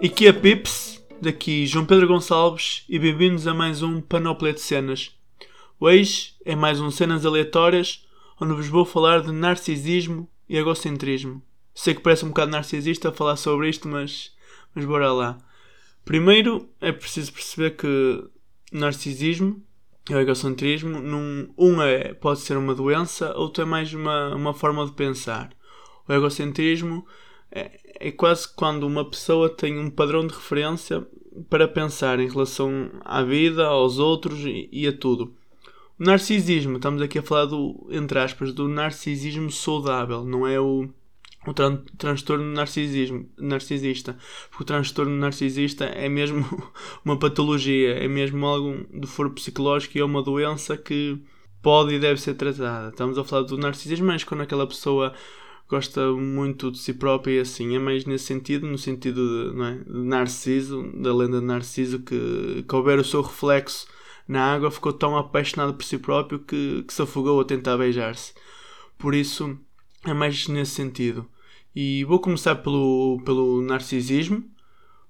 Que é Pips, daqui João Pedro Gonçalves e bem-vindos a mais um Panóplia de Cenas. Hoje é mais um Cenas Aleatórias, onde vos vou falar de narcisismo e egocentrismo. Sei que parece um bocado narcisista falar sobre isto, mas, mas bora lá. Primeiro é preciso perceber que narcisismo e o egocentrismo, num, um é, pode ser uma doença, outro é mais uma, uma forma de pensar. O egocentrismo é, é quase quando uma pessoa tem um padrão de referência para pensar em relação à vida, aos outros e, e a tudo. O narcisismo, estamos aqui a falar do, entre aspas, do narcisismo saudável, não é o, o tran transtorno narcisismo, narcisista. Porque o transtorno narcisista é mesmo uma patologia, é mesmo algo de foro psicológico e é uma doença que pode e deve ser tratada. Estamos a falar do narcisismo, mas quando aquela pessoa gosta muito de si própria e assim, é mais nesse sentido, no sentido de, é, de Narciso, da lenda de Narciso, que, que ver o seu reflexo na água ficou tão apaixonado por si próprio que, que se afogou a tentar beijar-se. Por isso, é mais nesse sentido. E vou começar pelo, pelo narcisismo,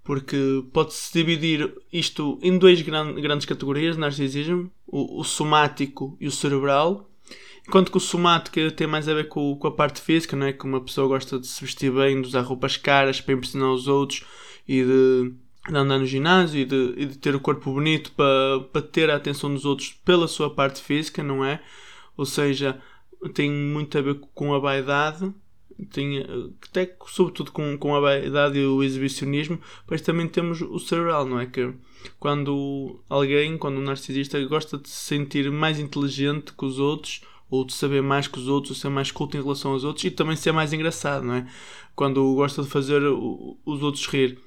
porque pode-se dividir isto em duas gran, grandes categorias narcisismo, o, o somático e o cerebral. Enquanto que o somático tem mais a ver com, com a parte física, não é? Que uma pessoa gosta de se vestir bem, de usar roupas caras para impressionar os outros e de, de andar no ginásio e de, e de, ter o corpo bonito para, para ter a atenção dos outros pela sua parte física, não é? Ou seja, tem muito a ver com a vaidade, tem, até sobretudo com, com a vaidade e o exibicionismo, mas também temos o cerebral, não é? Que quando alguém, quando um narcisista gosta de se sentir mais inteligente que os outros ou de saber mais que os outros, ou ser mais culto em relação aos outros e também ser mais engraçado, não é? Quando gosta de fazer os outros rir.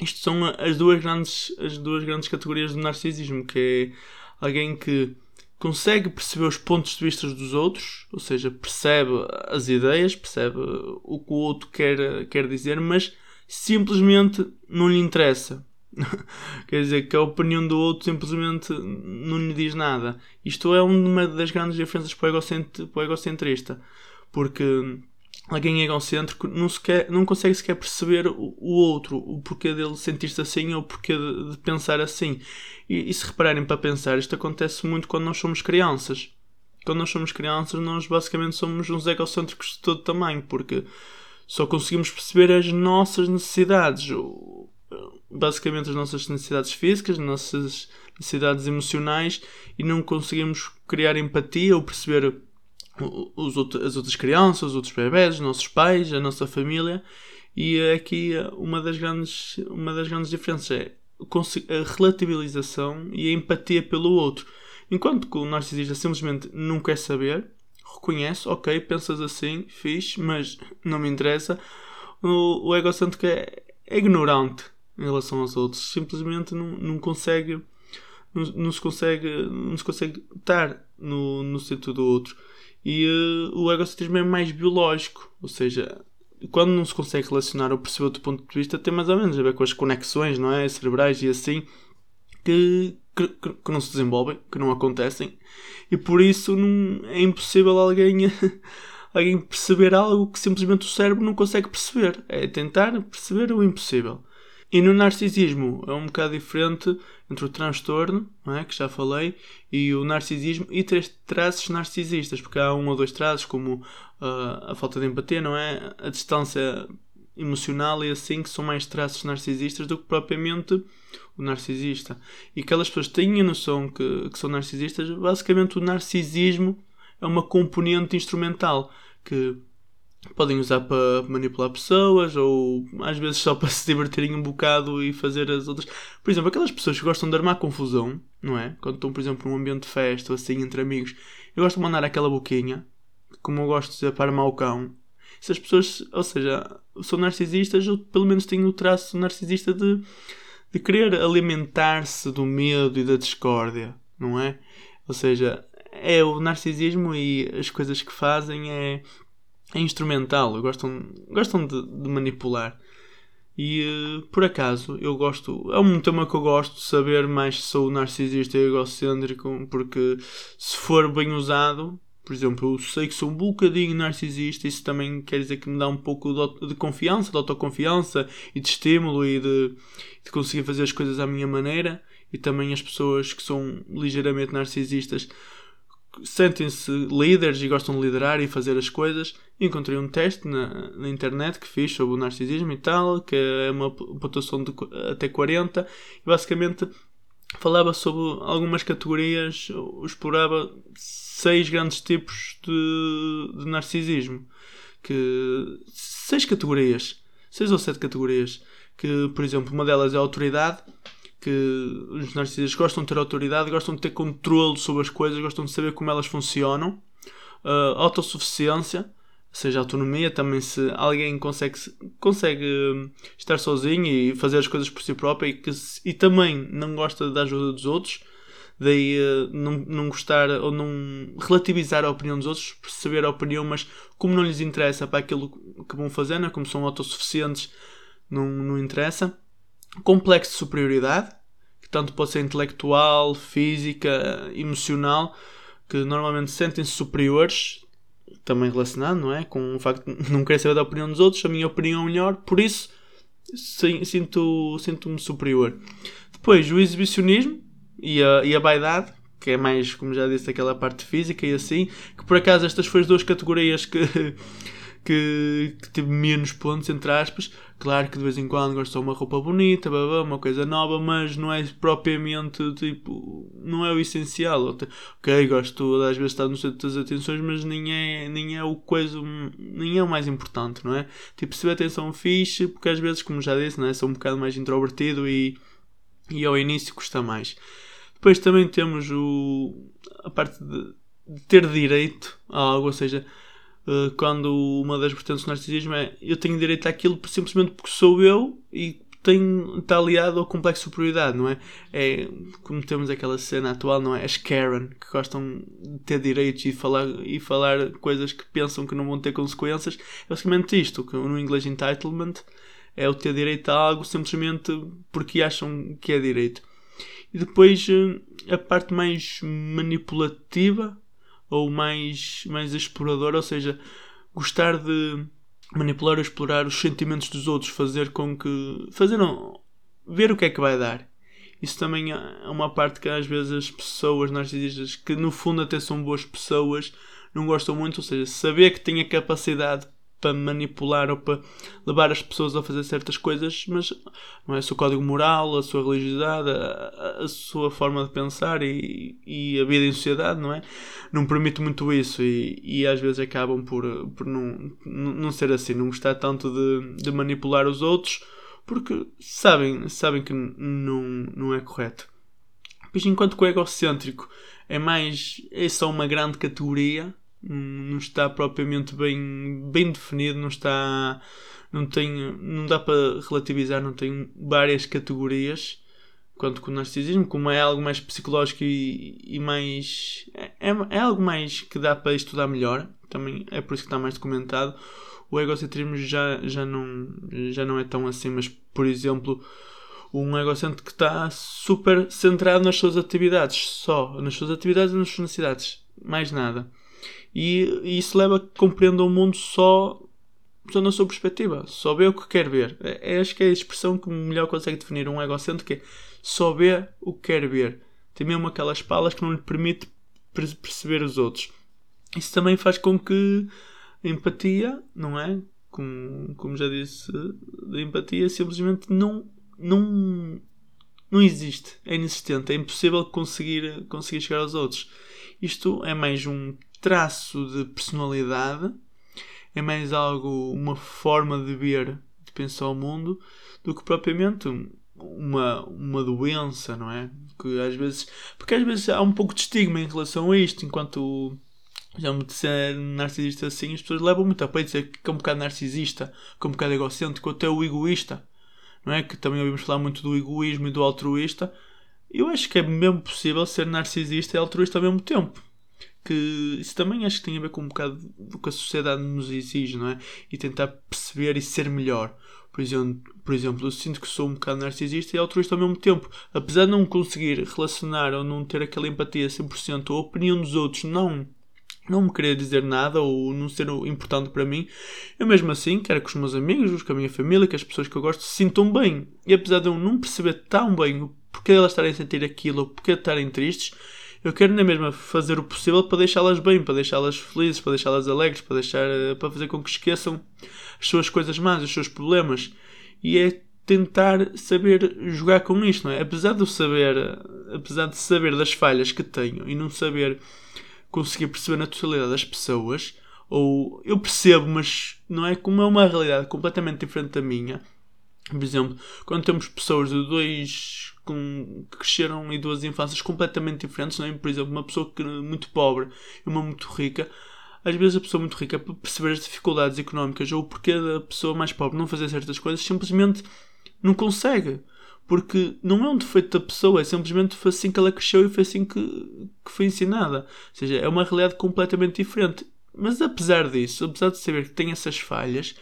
Isto são as duas grandes, as duas grandes categorias do narcisismo, que é alguém que consegue perceber os pontos de vista dos outros, ou seja, percebe as ideias, percebe o que o outro quer, quer dizer, mas simplesmente não lhe interessa. Quer dizer, que a opinião do outro simplesmente não lhe diz nada. Isto é uma das grandes diferenças para o, para o egocentrista. Porque alguém egocêntrico não, sequer, não consegue sequer perceber o, outro, o porquê dele sentir-se assim ou o porquê de, de pensar assim. E, e, se repararem para pensar, isto acontece muito quando nós somos crianças. Quando nós somos crianças, nós basicamente somos uns egocêntricos de todo tamanho, porque só conseguimos perceber as nossas necessidades basicamente as nossas necessidades físicas, as nossas necessidades emocionais e não conseguimos criar empatia ou perceber os outros, as outras crianças, os outros bebés, os nossos pais, a nossa família. E aqui uma das grandes, uma das grandes diferenças é a relativização e a empatia pelo outro. Enquanto que o narcisista simplesmente não quer saber, reconhece, ok, pensas assim, fixe, mas não me interessa. O, o egocêntrico é, é ignorante em relação aos outros. Simplesmente não, não consegue. Não, não, se consegue não se consegue estar no, no centro do outro. E uh, o egocentrismo é mais biológico, ou seja, quando não se consegue relacionar ou perceber outro ponto de vista, tem mais ou menos a ver com as conexões não é? cerebrais e assim que, que, que não se desenvolvem, que não acontecem, e por isso não, é impossível alguém, alguém perceber algo que simplesmente o cérebro não consegue perceber. É tentar perceber o impossível. E no narcisismo é um bocado diferente entre o transtorno, é, que já falei, e o narcisismo e três traços narcisistas, porque há um ou dois traços como uh, a falta de empatia, não é? A distância emocional e assim que são mais traços narcisistas do que propriamente o narcisista. E aquelas pessoas têm a noção que, que são narcisistas, basicamente o narcisismo é uma componente instrumental que podem usar para manipular pessoas ou às vezes só para se divertirem um bocado e fazer as outras. Por exemplo, aquelas pessoas que gostam de armar confusão, não é? Quando estão, por exemplo, num ambiente de festa ou assim entre amigos, eu gosto de mandar aquela boquinha, como eu gosto de dizer para armar o cão. Essas pessoas, ou seja, são narcisistas ou pelo menos têm o traço narcisista de, de querer alimentar-se do medo e da discórdia, não é? Ou seja, é o narcisismo e as coisas que fazem é é instrumental, gostam, gostam de, de manipular. E uh, por acaso eu gosto, é um tema que eu gosto de saber mais se sou narcisista e egocêntrico, porque se for bem usado, Por exemplo, eu sei que sou um bocadinho narcisista, isso também quer dizer que me dá um pouco de confiança, de autoconfiança e de estímulo e de, de conseguir fazer as coisas à minha maneira. E também as pessoas que são ligeiramente narcisistas sentem-se líderes e gostam de liderar e fazer as coisas. Encontrei um teste na, na, internet que fiz sobre o narcisismo e tal, que é uma pontuação de até 40, e basicamente falava sobre algumas categorias, explorava seis grandes tipos de, de narcisismo. Que, seis categorias, seis ou sete categorias, que por exemplo uma delas é a autoridade, que os narcisistas gostam de ter autoridade, gostam de ter controle sobre as coisas, gostam de saber como elas funcionam. Uh, autossuficiência, ou seja, autonomia, também se alguém consegue, consegue hum, estar sozinho e fazer as coisas por si próprio e, que, e também não gosta da ajuda dos outros, daí uh, não, não gostar ou não relativizar a opinião dos outros, perceber a opinião, mas como não lhes interessa para aquilo que vão fazer, né? como são autossuficientes, não, não interessa complexo de superioridade, que tanto pode ser intelectual, física, emocional, que normalmente sentem-se superiores, também relacionado, não é? Com o facto de não querer saber da opinião dos outros, a minha opinião é melhor, por isso sinto, sinto-me superior. Depois, o exibicionismo e a, e a vaidade, que é mais, como já disse, aquela parte física e assim, que por acaso estas foram as duas categorias que que, que teve menos pontos, entre aspas. Claro que de vez em quando gosto de uma roupa bonita, uma coisa nova, mas não é propriamente tipo. não é o essencial. Ok, gosto às vezes estar no centro das atenções, mas nem é, nem é o coisa. nem é o mais importante, não é? Tipo, se atenção fixe, porque às vezes, como já disse, não é? sou um bocado mais introvertido e, e ao início custa mais. Depois também temos o, a parte de, de ter direito a algo, ou seja eh, quando uma das vertentes do narcisismo é eu tenho direito àquilo simplesmente porque sou eu e tem, está aliado ao complexo de superioridade, não é? É como temos aquela cena atual, não é? As Karen, que gostam de ter direitos e falar, e falar coisas que pensam que não vão ter consequências. É basicamente isto, que no inglês entitlement é o ter direito a algo simplesmente porque acham que é direito. E depois eh, a parte mais manipulativa ou mais, mais explorador, ou seja, gostar de manipular ou explorar os sentimentos dos outros, fazer com que. fazer não. ver o que é que vai dar. Isso também é uma parte que às vezes as pessoas narcisistas, que no fundo até são boas pessoas, não gostam muito, ou seja, saber que têm a capacidade para manipular ou para levar as pessoas a fazer certas coisas, mas não é o seu código moral, a sua religiosidade, a, a sua forma de pensar e, e, a vida em sociedade, não é? Não permite muito isso e, e às vezes acabam por, por não, não ser assim, não gostar tanto de, de manipular os outros porque sabem, sabem que não, não é correto. Pois enquanto que o egocêntrico é mais, é só uma grande categoria, não está propriamente bem, bem definido, não está. Não, tem, não dá para relativizar, não tem várias categorias. Quanto com o narcisismo, como é algo mais psicológico e, e mais. É, é algo mais que dá para estudar melhor, também é por isso que está mais documentado. O egocentrismo já, já, não, já não é tão assim, mas por exemplo, um egocêntrico que está super centrado nas suas atividades, só nas suas atividades e nas suas necessidades, mais nada. E, e isso leva a que compreenda o mundo só, só na sua perspectiva, só vê o que quer ver. É, é, acho que é a expressão que melhor consegue definir um egocêntrico, que é só vê o que quer ver. Tem mesmo aquelas palas que não lhe permite perceber os outros. Isso também faz com que a empatia, não é? Como, como já disse, a empatia simplesmente não, não, não existe. É inexistente. É impossível conseguir, conseguir chegar aos outros. Isto é mais um traço de personalidade, é mais algo, uma forma de ver, de pensar o mundo, do que propriamente uma, uma doença, não é? Que às vezes, porque às vezes há um pouco de estigma em relação a isto, enquanto já me disser narcisista assim, as pessoas levam muito a peito dizer que é um bocado narcisista, que é um bocado egocêntrico, até o egoísta, não é? Que também ouvimos falar muito do egoísmo e do altruísta. Eu acho que é mesmo possível ser narcisista e altruísta ao mesmo tempo que isso também acho que tem a ver com um bocado do que a sociedade nos exige, não é? E tentar perceber e ser melhor. Por exemplo, por exemplo, eu sinto que sou um bocado narcisista e altruísta ao mesmo tempo. Apesar de não conseguir relacionar ou não ter aquela empatia 100%, a opinião dos outros não não me querer dizer nada ou não ser importante para mim, eu mesmo assim quero que os meus amigos, que a minha família, que as pessoas que eu gosto se sintam bem. E apesar de eu não perceber tão bem o porquê elas estarem a sentir aquilo ou porquê estarem tristes, eu quero na mesma fazer o possível para deixá-las bem, para deixá-las felizes, para deixá-las alegres, para, deixar, para fazer com que esqueçam as suas coisas más, os seus problemas. E é tentar saber jogar com isto, não é? Apesar de saber, apesar de saber das falhas que tenho e não saber conseguir perceber na totalidade das pessoas, ou eu percebo, mas não é como é uma realidade completamente diferente da minha. Por exemplo, quando temos pessoas de dois com, que cresceram em duas infâncias completamente diferentes, não é? por exemplo, uma pessoa que, muito pobre e uma muito rica, às vezes a pessoa muito rica, para perceber as dificuldades económicas ou o porquê da pessoa mais pobre não fazer certas coisas, simplesmente não consegue. Porque não é um defeito da pessoa, é simplesmente foi assim que ela cresceu e foi assim que, que foi ensinada. Ou seja, é uma realidade completamente diferente. Mas apesar disso, apesar de saber que tem essas falhas,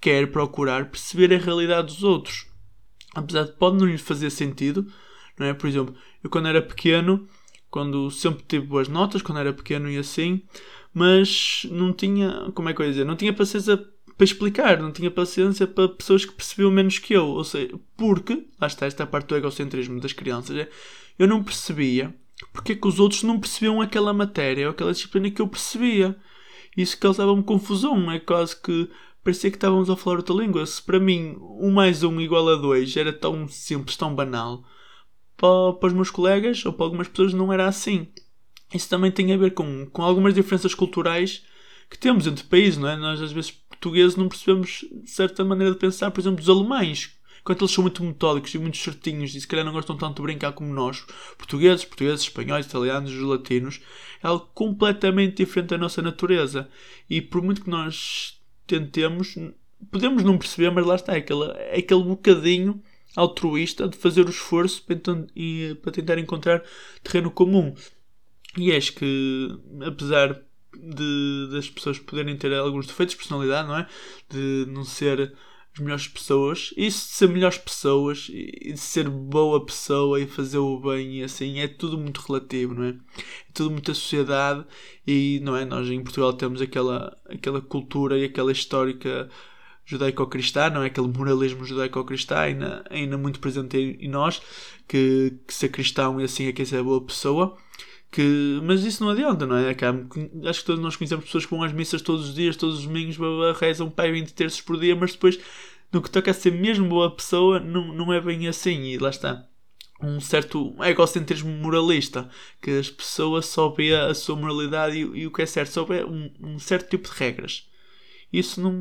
quer procurar perceber a realidade dos outros. Apesar de pode não lhe fazer sentido, não é? Por exemplo, eu quando era pequeno, quando sempre tive boas notas, quando era pequeno e assim, mas não tinha, como é que eu ia dizer, não tinha paciência para explicar, não tinha paciência para pessoas que percebiam menos que eu. Ou seja, porque, lá está esta parte do egocentrismo das crianças, é, eu não percebia porque é que os outros não percebiam aquela matéria ou aquela disciplina que eu percebia. Isso causava-me confusão, é quase que parecia que estávamos a falar outra língua. Se para mim um mais um igual a dois era tão simples, tão banal, para, para os meus colegas ou para algumas pessoas não era assim. Isso também tem a ver com, com algumas diferenças culturais que temos entre países, não é? Nós às vezes portugueses não percebemos certa maneira de pensar, por exemplo, dos alemães. Enquanto eles são muito metódicos e muito certinhos e se calhar não gostam tanto de brincar como nós, portugueses, portugueses, espanhóis, italianos, latinos, é algo completamente diferente da nossa natureza. E por muito que nós tentemos, podemos não perceber, mas lá está, é aquele, é aquele bocadinho altruísta de fazer o esforço para, para tentar encontrar terreno comum. E acho que, apesar de, das pessoas poderem ter alguns defeitos de personalidade, não é? De não ser as melhores pessoas. Isso de ser melhores pessoas e de ser boa pessoa e fazer o bem e assim é tudo muito relativo, não é? É tudo muita sociedade e não é? Nós em Portugal temos aquela, aquela cultura e aquela histórica judaico-cristã, não é? Aquele moralismo judaico-cristão ainda, ainda muito presente em, nós, que, que ser cristão e assim é que é ser boa pessoa. Que, mas isso não adianta, não é? Acho que todos nós conhecemos pessoas que vão às missas todos os dias, todos os domingos, rezam pai 20 terços por dia, mas depois, no que toca a ser mesmo boa pessoa, não, não é bem assim. E lá está. Um certo egocentrismo moralista, que as pessoas só vê a sua moralidade e, e o que é certo, só vê um, um certo tipo de regras. Isso não,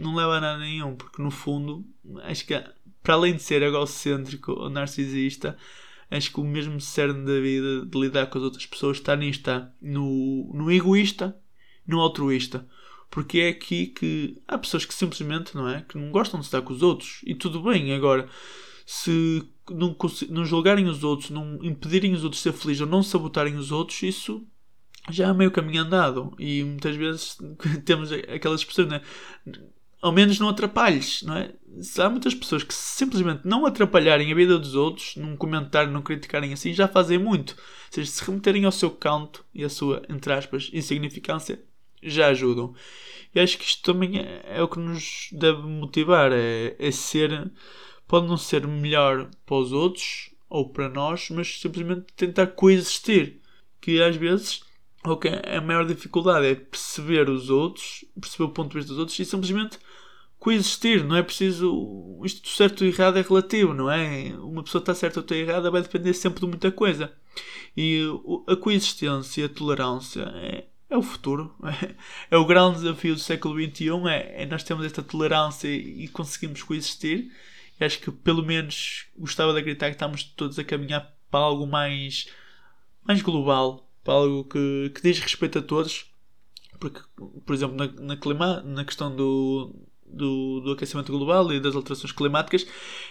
não leva a nada nenhum, porque no fundo, acho que para além de ser egocêntrico ou narcisista, acho que o mesmo cerne da vida de lidar com as outras pessoas está nisto, está no, no egoísta, no altruísta. Porque é aqui que há pessoas que simplesmente não é que não gostam de estar com os outros e tudo bem. Agora, se não, não julgarem os outros, não impedirem os outros de ser felizes ou não sabotarem os outros, isso já é meio caminho andado. E muitas vezes temos aquelas pessoas, né? Ao menos não atrapalhes, não é? Se há muitas pessoas que simplesmente não atrapalharem a vida dos outros, num comentário, não criticarem assim, já fazem muito. Ou seja, se remeterem ao seu canto e à sua, entre aspas, insignificância, já ajudam. E acho que isto também é, é o que nos deve motivar, é, é ser, pode não ser melhor para os outros ou para nós, mas simplesmente tentar coexistir. Que às vezes ok, a maior dificuldade é perceber os outros, perceber o ponto de vista dos outros e simplesmente coexistir. Não é preciso. Isto certo e errado é relativo, não é? Uma pessoa está certa ou está errada vai depender sempre de muita coisa. E a coexistência a tolerância é, é o futuro. É, é, o grande desafio do século XXI. É, é nós temos esta tolerância e conseguimos coexistir. E acho que pelo menos gostava de acreditar que estamos todos a caminhar para algo mais, mais global para algo que, que diz respeito a todos. Porque, por exemplo, na, na, clima, na questão do, do, do, aquecimento global e das alterações climáticas,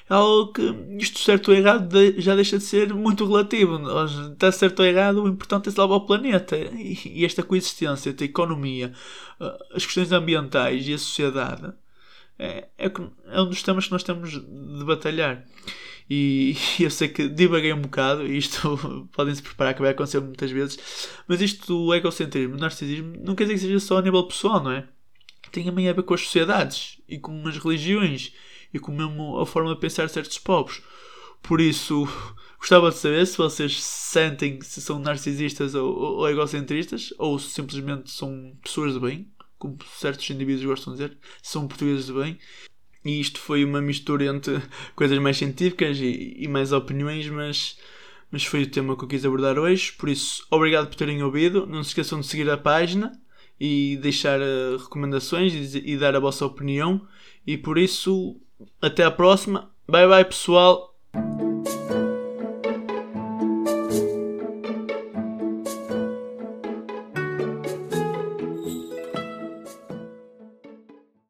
é algo que isto certo ou errado já deixa de ser muito relativo. Está certo ou errado, o importante é salvar o planeta e, e esta coexistência, a economia, eh, as questões ambientais e a sociedade é, é, é, um dos temas que nós temos de batalhar. E, eu sei que divaguei um bocado, e isto podem-se preparar que vai acontecer muitas vezes, mas isto do egocentrismo, do narcisismo, não quer dizer que seja só a nível pessoal, não é? Tem também a ver com as sociedades e com as religiões e com mesmo a forma de pensar de certos povos. Por isso, gostava de saber se vocês sentem se são narcisistas ou, ou egocentristas ou se simplesmente são pessoas de bem, como certos indivíduos gostam de dizer, são portugueses de bem. E isto foi uma mistura entre coisas mais científicas e, e mais opiniões, mas, mas foi o tema que eu quis abordar hoje. Por isso, obrigado por terem ouvido. Não se esqueçam de seguir a página e deixar uh, recomendações e, e dar a vossa opinião. E por isso, até à próxima. Bye bye, pessoal.